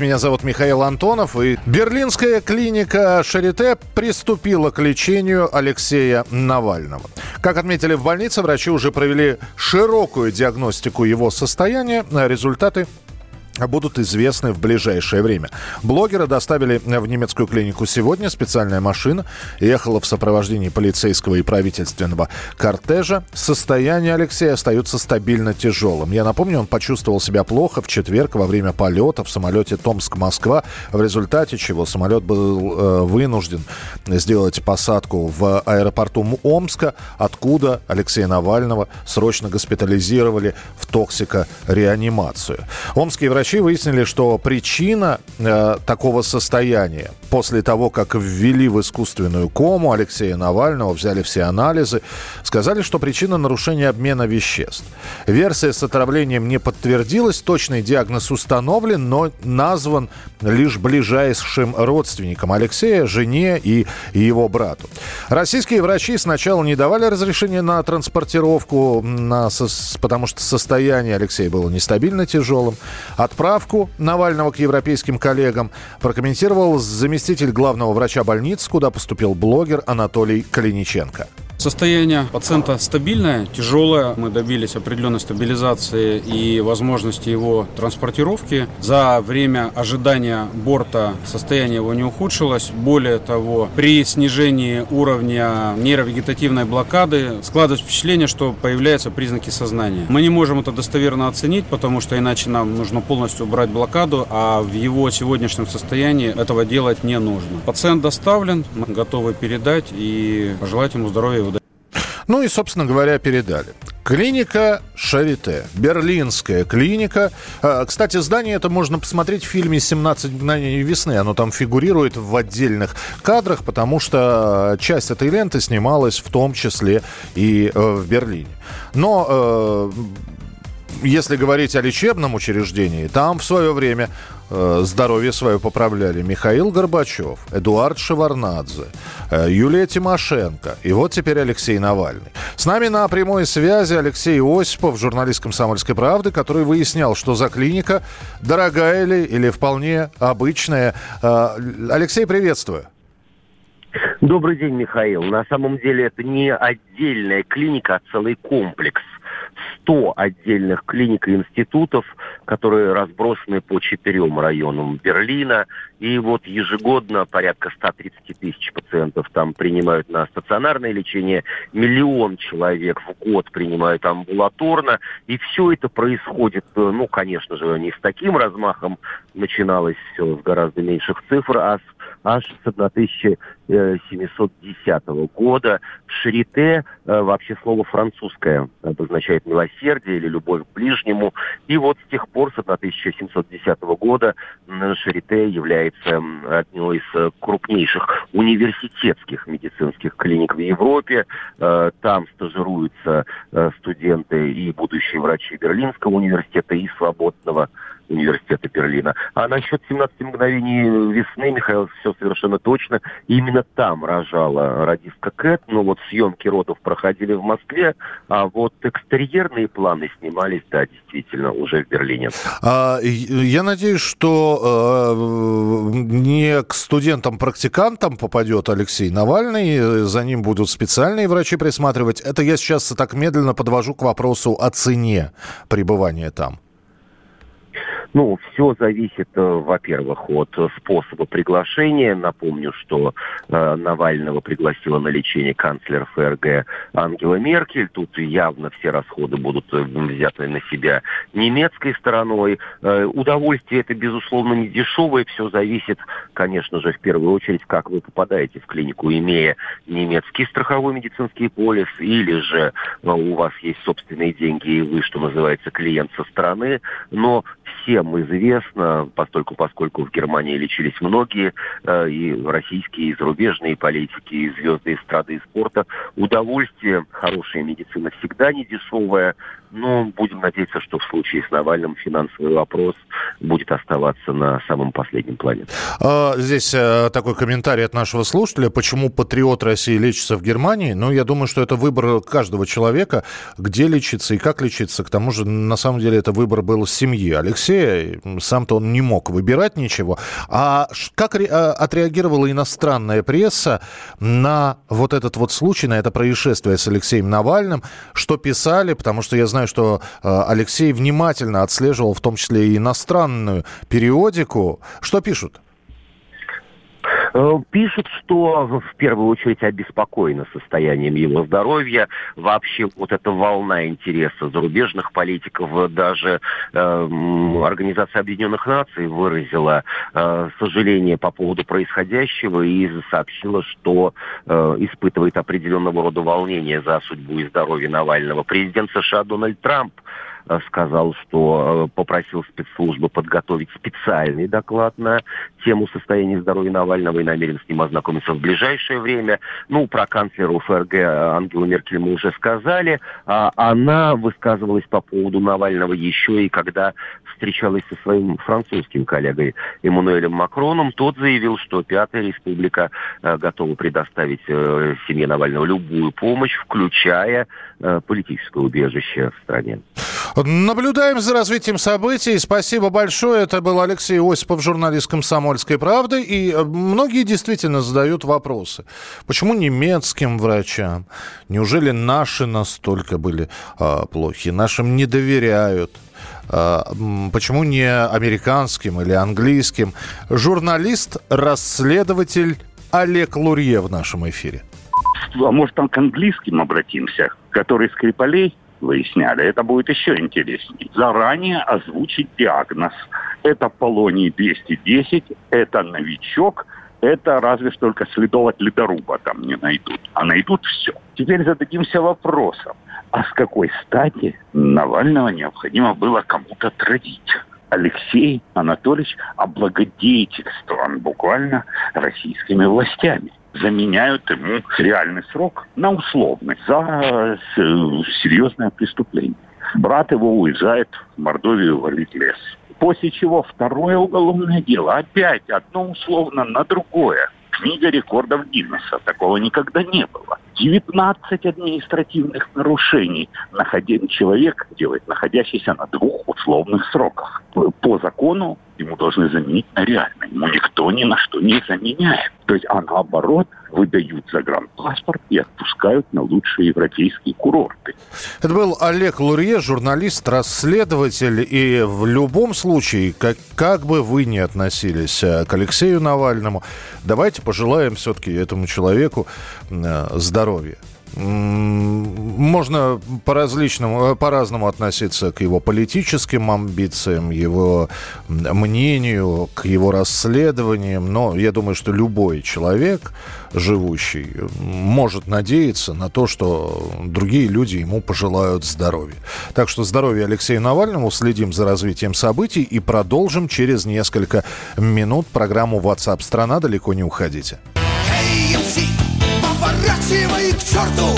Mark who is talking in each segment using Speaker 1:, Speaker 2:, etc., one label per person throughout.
Speaker 1: Меня зовут Михаил Антонов, и берлинская клиника Шарите приступила к лечению Алексея Навального. Как отметили в больнице, врачи уже провели широкую диагностику его состояния. Результаты будут известны в ближайшее время. Блогера доставили в немецкую клинику сегодня. Специальная машина ехала в сопровождении полицейского и правительственного кортежа. Состояние Алексея остается стабильно тяжелым. Я напомню, он почувствовал себя плохо в четверг во время полета в самолете Томск-Москва, в результате чего самолет был э, вынужден сделать посадку в аэропорту Омска, откуда Алексея Навального срочно госпитализировали в токсикореанимацию. Омские врачи Врачи выяснили, что причина э, такого состояния после того, как ввели в искусственную кому Алексея Навального, взяли все анализы, сказали, что причина нарушения обмена веществ. Версия с отравлением не подтвердилась, точный диагноз установлен, но назван лишь ближайшим родственникам Алексея, жене и его брату. Российские врачи сначала не давали разрешения на транспортировку, на, потому что состояние Алексея было нестабильно тяжелым. От отправку Навального к европейским коллегам прокомментировал заместитель главного врача больницы, куда поступил блогер Анатолий Калиниченко.
Speaker 2: Состояние пациента стабильное, тяжелое. Мы добились определенной стабилизации и возможности его транспортировки. За время ожидания борта состояние его не ухудшилось. Более того, при снижении уровня нейровегетативной блокады складывается впечатление, что появляются признаки сознания. Мы не можем это достоверно оценить, потому что иначе нам нужно полностью убрать блокаду, а в его сегодняшнем состоянии этого делать не нужно. Пациент доставлен, мы готовы передать и пожелать ему здоровья и
Speaker 1: ну и, собственно говоря, передали. Клиника Шарите. Берлинская клиника. А, кстати, здание это можно посмотреть в фильме «17 мгновений весны». Оно там фигурирует в отдельных кадрах, потому что часть этой ленты снималась в том числе и э, в Берлине. Но э, если говорить о лечебном учреждении, там в свое время э, здоровье свое поправляли Михаил Горбачев, Эдуард Шеварнадзе, э, Юлия Тимошенко и вот теперь Алексей Навальный. С нами на прямой связи Алексей Осипов, журналист «Комсомольской правды», который выяснял, что за клиника дорогая ли или вполне обычная. Э, Алексей, приветствую.
Speaker 3: Добрый день, Михаил. На самом деле это не отдельная клиника, а целый комплекс 100 отдельных клиник и институтов, которые разбросаны по четырем районам Берлина. И вот ежегодно порядка 130 тысяч пациентов там принимают на стационарное лечение. Миллион человек в год принимают амбулаторно. И все это происходит, э, ну, конечно же, не с таким размахом. Начиналось все с гораздо меньших цифр, а с аж с 1710 года. Шарите, э, вообще слово французское, обозначает милосердие или любовь к ближнему. И вот с тех пор, с 1710 года, Шарите является одной из э, крупнейших университетских медицинских клиник в Европе. Э, там стажируются студенты и будущие врачи Берлинского университета и Свободного университета Берлина. А насчет 17 мгновений весны, Михаил, все совершенно точно. Именно там рожала радистка Кэт. Но вот съемки родов проходили в Москве, а вот экстерьерные планы снимались, да, действительно, уже в Берлине.
Speaker 1: А, я надеюсь, что э, не к студентам-практикантам попадет Алексей Навальный, за ним будут специальные врачи присматривать. Это я сейчас так медленно подвожу к вопросу о цене пребывания там.
Speaker 3: Ну, все зависит, э, во-первых, от способа приглашения. Напомню, что э, Навального пригласила на лечение канцлер ФРГ Ангела Меркель. Тут явно все расходы будут э, взяты на себя немецкой стороной. Э, удовольствие это, безусловно, не дешевое. Все зависит, конечно же, в первую очередь, как вы попадаете в клинику, имея немецкий страховой медицинский полис, или же э, у вас есть собственные деньги, и вы, что называется, клиент со стороны. Но всем известно, постольку, поскольку в Германии лечились многие э, и российские, и зарубежные политики, и звезды эстрады и спорта. Удовольствие, хорошая медицина всегда не дешевая, но будем надеяться, что в случае с Навальным финансовый вопрос будет оставаться на самом последнем плане.
Speaker 1: А, здесь а, такой комментарий от нашего слушателя. Почему патриот России лечится в Германии? Ну, я думаю, что это выбор каждого человека, где лечиться и как лечиться. К тому же, на самом деле, это выбор был семьи Алексея. Сам-то он не мог выбирать ничего. А как а, отреагировала иностранная пресса на вот этот вот случай, на это происшествие с Алексеем Навальным? Что писали? Потому что я знаю, знаю, что э, Алексей внимательно отслеживал в том числе и иностранную периодику. Что пишут?
Speaker 3: Э, пишут, что в первую очередь обеспокоены состоянием его здоровья. Вообще вот эта волна интереса зарубежных политиков, даже э, Организация Объединенных Наций выразила э, сожаление по поводу происходящего и сообщила, что э, испытывает определенного рода волнение за судьбу и здоровье Навального. Президент США Дональд Трамп сказал, что э, попросил спецслужбы подготовить специальный доклад на тему состояния здоровья Навального и намерен с ним ознакомиться в ближайшее время. Ну, про канцлера ФРГ Ангелу Меркель мы уже сказали. А она высказывалась по поводу Навального еще и когда встречалась со своим французским коллегой Эммануэлем Макроном. Тот заявил, что Пятая Республика э, готова предоставить семье Навального любую помощь, включая политическое убежище в стране.
Speaker 1: Наблюдаем за развитием событий. Спасибо большое. Это был Алексей Осипов, журналист «Комсомольской правды». И э, многие действительно задают вопросы. Почему немецким врачам? Неужели наши настолько были а, плохи? Нашим не доверяют? А, почему не американским или английским? Журналист, расследователь Олег Лурье в нашем эфире.
Speaker 4: А может, там к английским обратимся, который Скрипалей выясняли. Это будет еще интереснее. Заранее озвучить диагноз. Это полоний 210, это новичок, это разве что только следов от ледоруба там не найдут. А найдут все. Теперь зададимся вопросом, а с какой стати Навального необходимо было кому-то травить? Алексей Анатольевич облагодетельствован буквально российскими властями заменяют ему реальный срок на условный за серьезное преступление. Брат его уезжает в Мордовию валить лес. После чего второе уголовное дело. Опять одно условно на другое. Книга рекордов Гиннесса. Такого никогда не было. 19 административных нарушений находен человек делает, находящийся на двух условных сроках. По закону ему должны заменить на реальный. Ему никто ни на что не заменяет. То есть, а наоборот, выдают загранпаспорт и отпускают на лучшие европейские курорты.
Speaker 1: Это был Олег Лурье, журналист, расследователь. И в любом случае, как, как бы вы ни относились э, к Алексею Навальному, давайте пожелаем все-таки этому человеку э, здоровья можно по-различному, э, по-разному относиться к его политическим амбициям, его мнению, к его расследованиям, но я думаю, что любой человек, живущий, может надеяться на то, что другие люди ему пожелают здоровья. Так что здоровья Алексею Навальному, следим за развитием событий и продолжим через несколько минут программу WhatsApp страна. Далеко не уходите. Черту,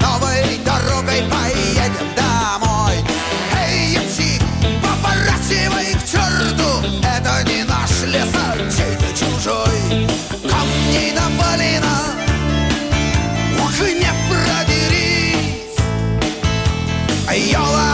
Speaker 1: новой дорогой поедем домой. Эй, ямщик, поворачивай к черту, это не наш лес, а чей-то чужой. Камней навалено, ух, не продерись. Ёла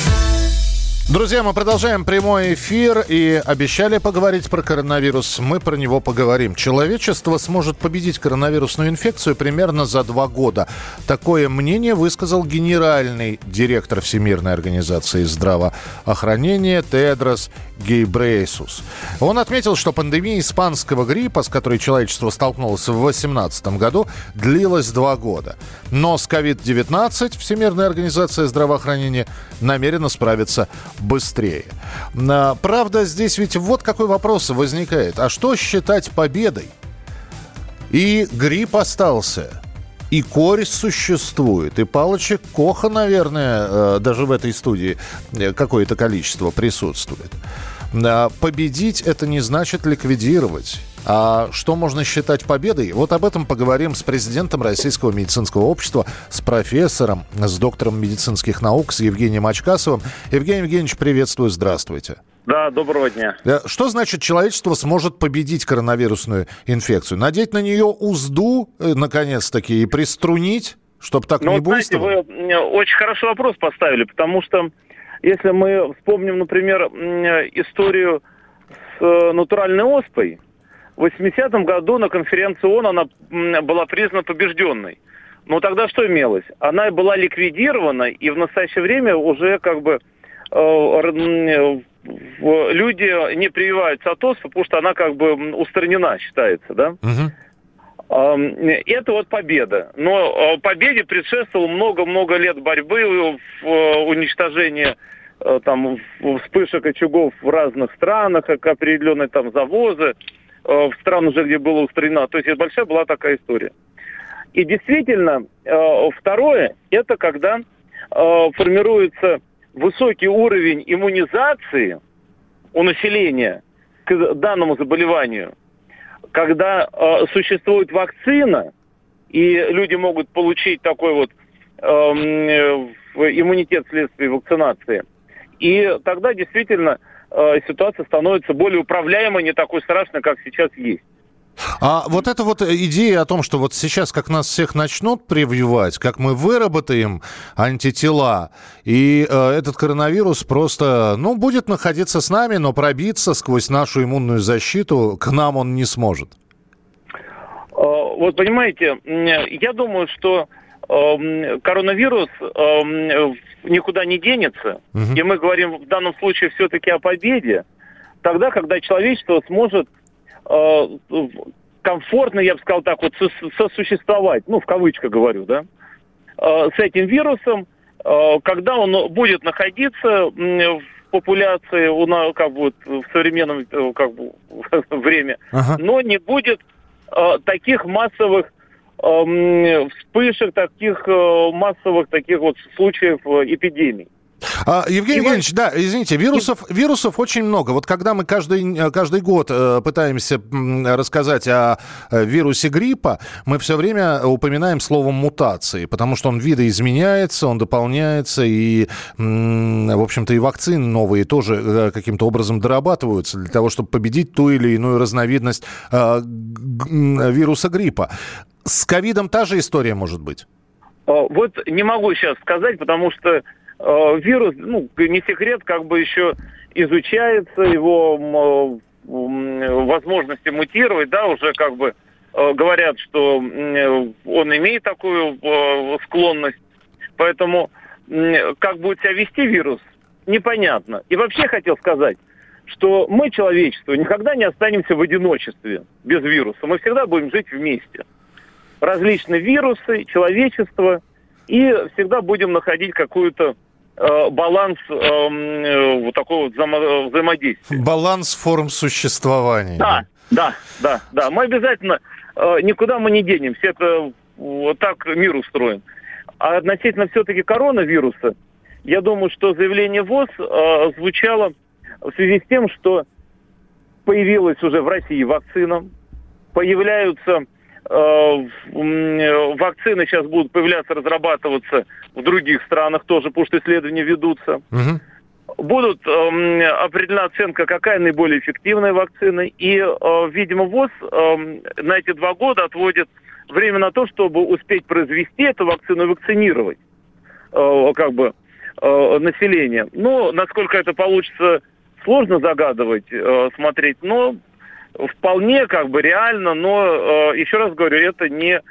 Speaker 1: Друзья, мы продолжаем прямой эфир и обещали поговорить про коронавирус. Мы про него поговорим. Человечество сможет победить коронавирусную инфекцию примерно за два года. Такое мнение высказал генеральный директор Всемирной организации здравоохранения Тедрос Гейбрейсус. Он отметил, что пандемия испанского гриппа, с которой человечество столкнулось в 2018 году, длилась два года. Но с COVID-19 Всемирная организация здравоохранения намерена справиться быстрее. Правда, здесь ведь вот какой вопрос возникает. А что считать победой? И грипп остался. И корь существует, и палочек Коха, наверное, э, даже в этой студии э, какое-то количество присутствует. А, победить это не значит ликвидировать. А что можно считать победой? Вот об этом поговорим с президентом Российского медицинского общества, с профессором, с доктором медицинских наук, с Евгением Очкасовым. Евгений Евгеньевич, приветствую, здравствуйте.
Speaker 5: Да, доброго дня.
Speaker 1: Э, что значит человечество сможет победить коронавирусную инфекцию? Надеть на нее узду, э, наконец-таки, и приструнить, чтобы так
Speaker 5: ну,
Speaker 1: не
Speaker 5: вот, знаете,
Speaker 1: буйствовало?
Speaker 5: вы очень хороший вопрос поставили, потому что если мы вспомним, например, историю с э, натуральной оспой, в 80-м году на конференции ООН она была признана побежденной. Но тогда что имелось? Она была ликвидирована, и в настоящее время уже как бы э, люди не прививаются от оспы, потому что она как бы устранена, считается, да?
Speaker 1: Угу.
Speaker 5: Это вот победа. Но победе предшествовало много-много лет борьбы в уничтожении э, там вспышек очагов в разных странах, определенные там завозы э, в стран уже, где было устранено. То есть большая была такая история. И действительно, э, второе, это когда формируется высокий уровень иммунизации у населения к данному заболеванию – когда э, существует вакцина, и люди могут получить такой вот эм, э, иммунитет вследствие вакцинации, и тогда действительно э, ситуация становится более управляемой, не такой страшной, как сейчас есть.
Speaker 1: А вот эта вот идея о том, что вот сейчас как нас всех начнут прививать, как мы выработаем антитела, и э, этот коронавирус просто, ну, будет находиться с нами, но пробиться сквозь нашу иммунную защиту к нам он не сможет.
Speaker 5: А, вот понимаете, я думаю, что э, коронавирус э, никуда не денется, угу. и мы говорим в данном случае все-таки о победе, тогда, когда человечество сможет Э, комфортно, я бы сказал так, вот сосуществовать, ну, в кавычках говорю, да, э, с этим вирусом, э, когда он будет находиться в популяции, у как бы, в современном как бы, время, ага. но не будет таких массовых вспышек, таких массовых таких вот случаев эпидемий.
Speaker 1: А, Евгений и Евгеньевич, да, извините, вирусов, и... вирусов очень много. Вот когда мы каждый, каждый год э, пытаемся рассказать о э, вирусе гриппа, мы все время упоминаем слово мутации, потому что он видоизменяется, он дополняется, и, в общем-то, и вакцины новые тоже э, каким-то образом дорабатываются для того, чтобы победить ту или иную разновидность вируса гриппа. С ковидом та же история может быть?
Speaker 5: Вот не могу сейчас сказать, потому что вирус, ну, не секрет, как бы еще изучается, его возможности мутировать, да, уже как бы э, говорят, что он имеет такую э, склонность. Поэтому как будет себя вести вирус, непонятно. И вообще хотел сказать, что мы, человечество, никогда не останемся в одиночестве без вируса. Мы всегда будем жить вместе. Различные вирусы, человечество, и всегда будем находить какую-то Э, баланс эм, э, вот такого взаимо- взаимодействия.
Speaker 1: Баланс форм существования.
Speaker 5: Да, да, да, да. Мы обязательно э, никуда мы не денемся. Это вот так мир устроен. А относительно все-таки коронавируса, я думаю, что заявление ВОЗ э, звучало в связи с тем, что появилась уже в России вакцина, появляются Э, вакцины сейчас будут появляться, разрабатываться в других странах тоже, потому что исследования ведутся. Угу. будут э, определена оценка, какая наиболее эффективная вакцина. И, э, видимо, ВОЗ э, на эти два года отводит время на то, чтобы успеть произвести эту вакцину и вакцинировать э, как бы э, население. Ну, насколько это получится, сложно загадывать, э, смотреть, но вполне как бы реально, но, э, еще раз говорю, это не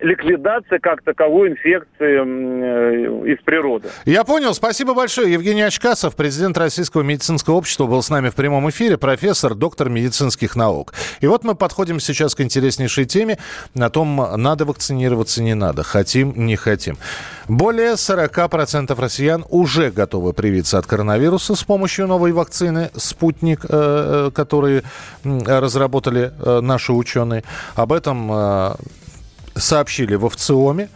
Speaker 5: ликвидация как таковой инфекции э, из природы.
Speaker 1: Я понял. Спасибо большое. Евгений Очкасов, президент Российского медицинского общества, был с нами в прямом эфире, профессор, доктор медицинских наук. И вот мы подходим сейчас к интереснейшей теме о том, надо вакцинироваться, не надо, хотим, не хотим. Более 40% россиян уже готовы привиться от коронавируса с помощью новой вакцины «Спутник», э, э, которые разработали наши ученые. Об этом сообщили в ВЦИОМе.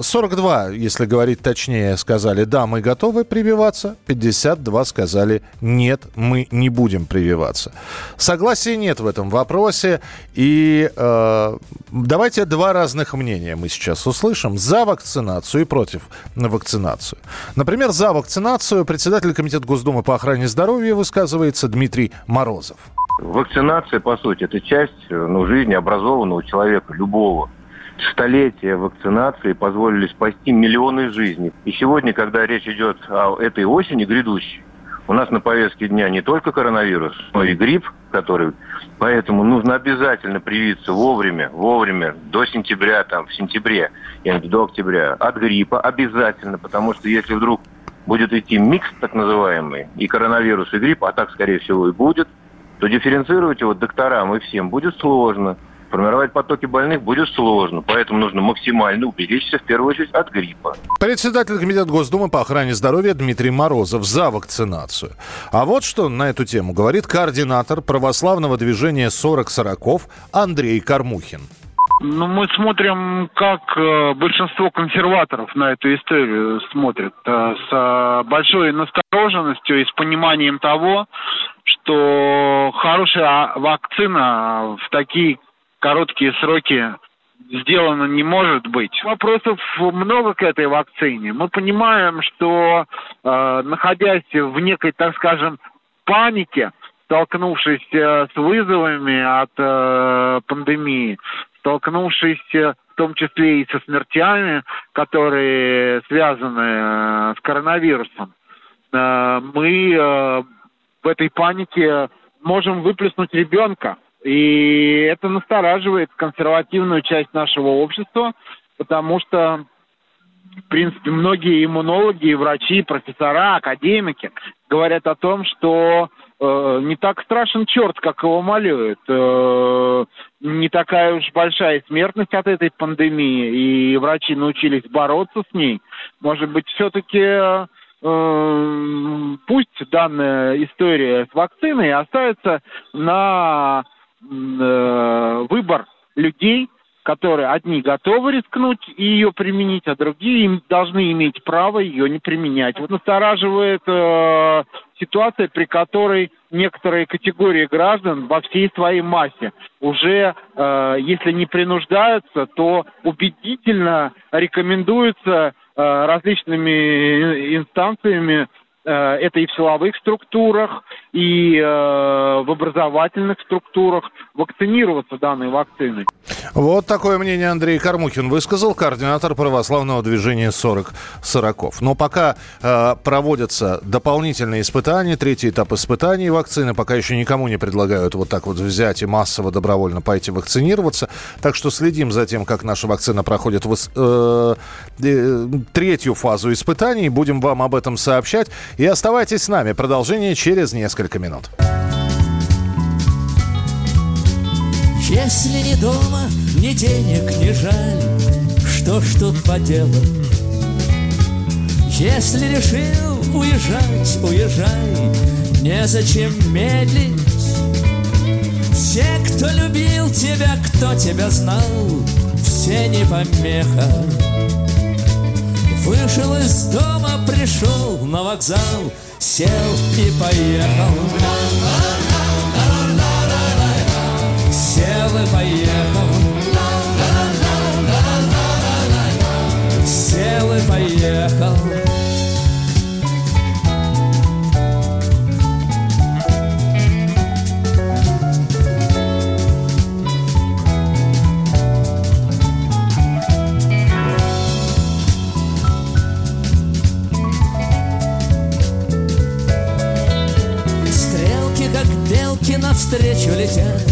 Speaker 1: 42, если говорить точнее, сказали, да, мы готовы прививаться. 52 сказали, нет, мы не будем прививаться. Согласия нет в этом вопросе. И э, давайте два разных мнения мы сейчас услышим. За вакцинацию и против вакцинацию. Например, за вакцинацию председатель Комитета Госдумы по охране здоровья высказывается Дмитрий Морозов.
Speaker 6: Вакцинация, по сути, это часть ну, жизни образованного человека, любого столетия вакцинации позволили спасти миллионы жизней. И сегодня, когда речь идет о этой осени грядущей, у нас на повестке дня не только коронавирус, но и грипп, который... Поэтому нужно обязательно привиться вовремя, вовремя, до сентября, там, в сентябре, до октября, от гриппа обязательно, потому что если вдруг будет идти микс так называемый, и коронавирус, и грипп, а так, скорее всего, и будет, то дифференцировать его докторам и всем будет сложно. Формировать потоки больных будет сложно, поэтому нужно максимально уберечься в первую очередь от гриппа.
Speaker 1: Председатель Комитета Госдумы по охране здоровья Дмитрий Морозов за вакцинацию. А вот что на эту тему говорит координатор православного движения 40 сороков Андрей Кармухин.
Speaker 7: Ну, мы смотрим, как э, большинство консерваторов на эту историю смотрят. Э, с э, большой настороженностью и с пониманием того, что хорошая вакцина в такие короткие сроки сделано не может быть. Вопросов много к этой вакцине. Мы понимаем, что э, находясь в некой, так скажем, панике, столкнувшись э, с вызовами от э, пандемии, столкнувшись э, в том числе и со смертями, которые связаны э, с коронавирусом, э, мы э, в этой панике можем выплеснуть ребенка. И это настораживает консервативную часть нашего общества, потому что, в принципе, многие иммунологи, врачи, профессора, академики говорят о том, что э, не так страшен черт, как его малюют. Э, не такая уж большая смертность от этой пандемии, и врачи научились бороться с ней. Может быть, все-таки э, пусть данная история с вакциной оставится на выбор людей, которые одни готовы рискнуть и ее применить, а другие должны иметь право ее не применять. Вот настораживает э, ситуация, при которой некоторые категории граждан во всей своей массе уже, э, если не принуждаются, то убедительно рекомендуются э, различными инстанциями Э, это и в силовых структурах, и э, в образовательных структурах вакцинироваться данной вакциной.
Speaker 1: Вот такое мнение Андрей Кармухин высказал, координатор православного движения 40 сороков. Но пока э, проводятся дополнительные испытания, третий этап испытаний вакцины, пока еще никому не предлагают вот так вот взять и массово добровольно пойти вакцинироваться. Так что следим за тем, как наша вакцина проходит в, э, э, третью фазу испытаний. Будем вам об этом сообщать. И оставайтесь с нами. Продолжение через несколько минут.
Speaker 8: Если не дома, ни денег не жаль, что ж тут поделать? Если решил уезжать, уезжай, незачем медлить. Все, кто любил тебя, кто тебя знал, все не помеха. Вышел из дома, пришел на вокзал, сел и поехал. Сел и поехал. Сел и поехал. Навстречу летят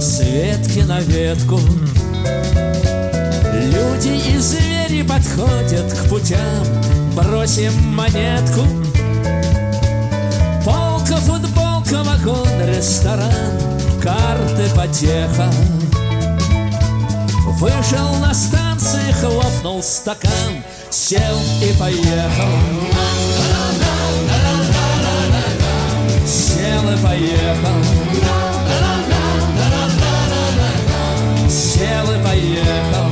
Speaker 8: С ветки на ветку. Люди и звери подходят к путям Бросим монетку. Полка, футболка, вагон, ресторан Карты, потеха. Вышел на станции, хлопнул стакан Сел и поехал и поехал Сел и поехал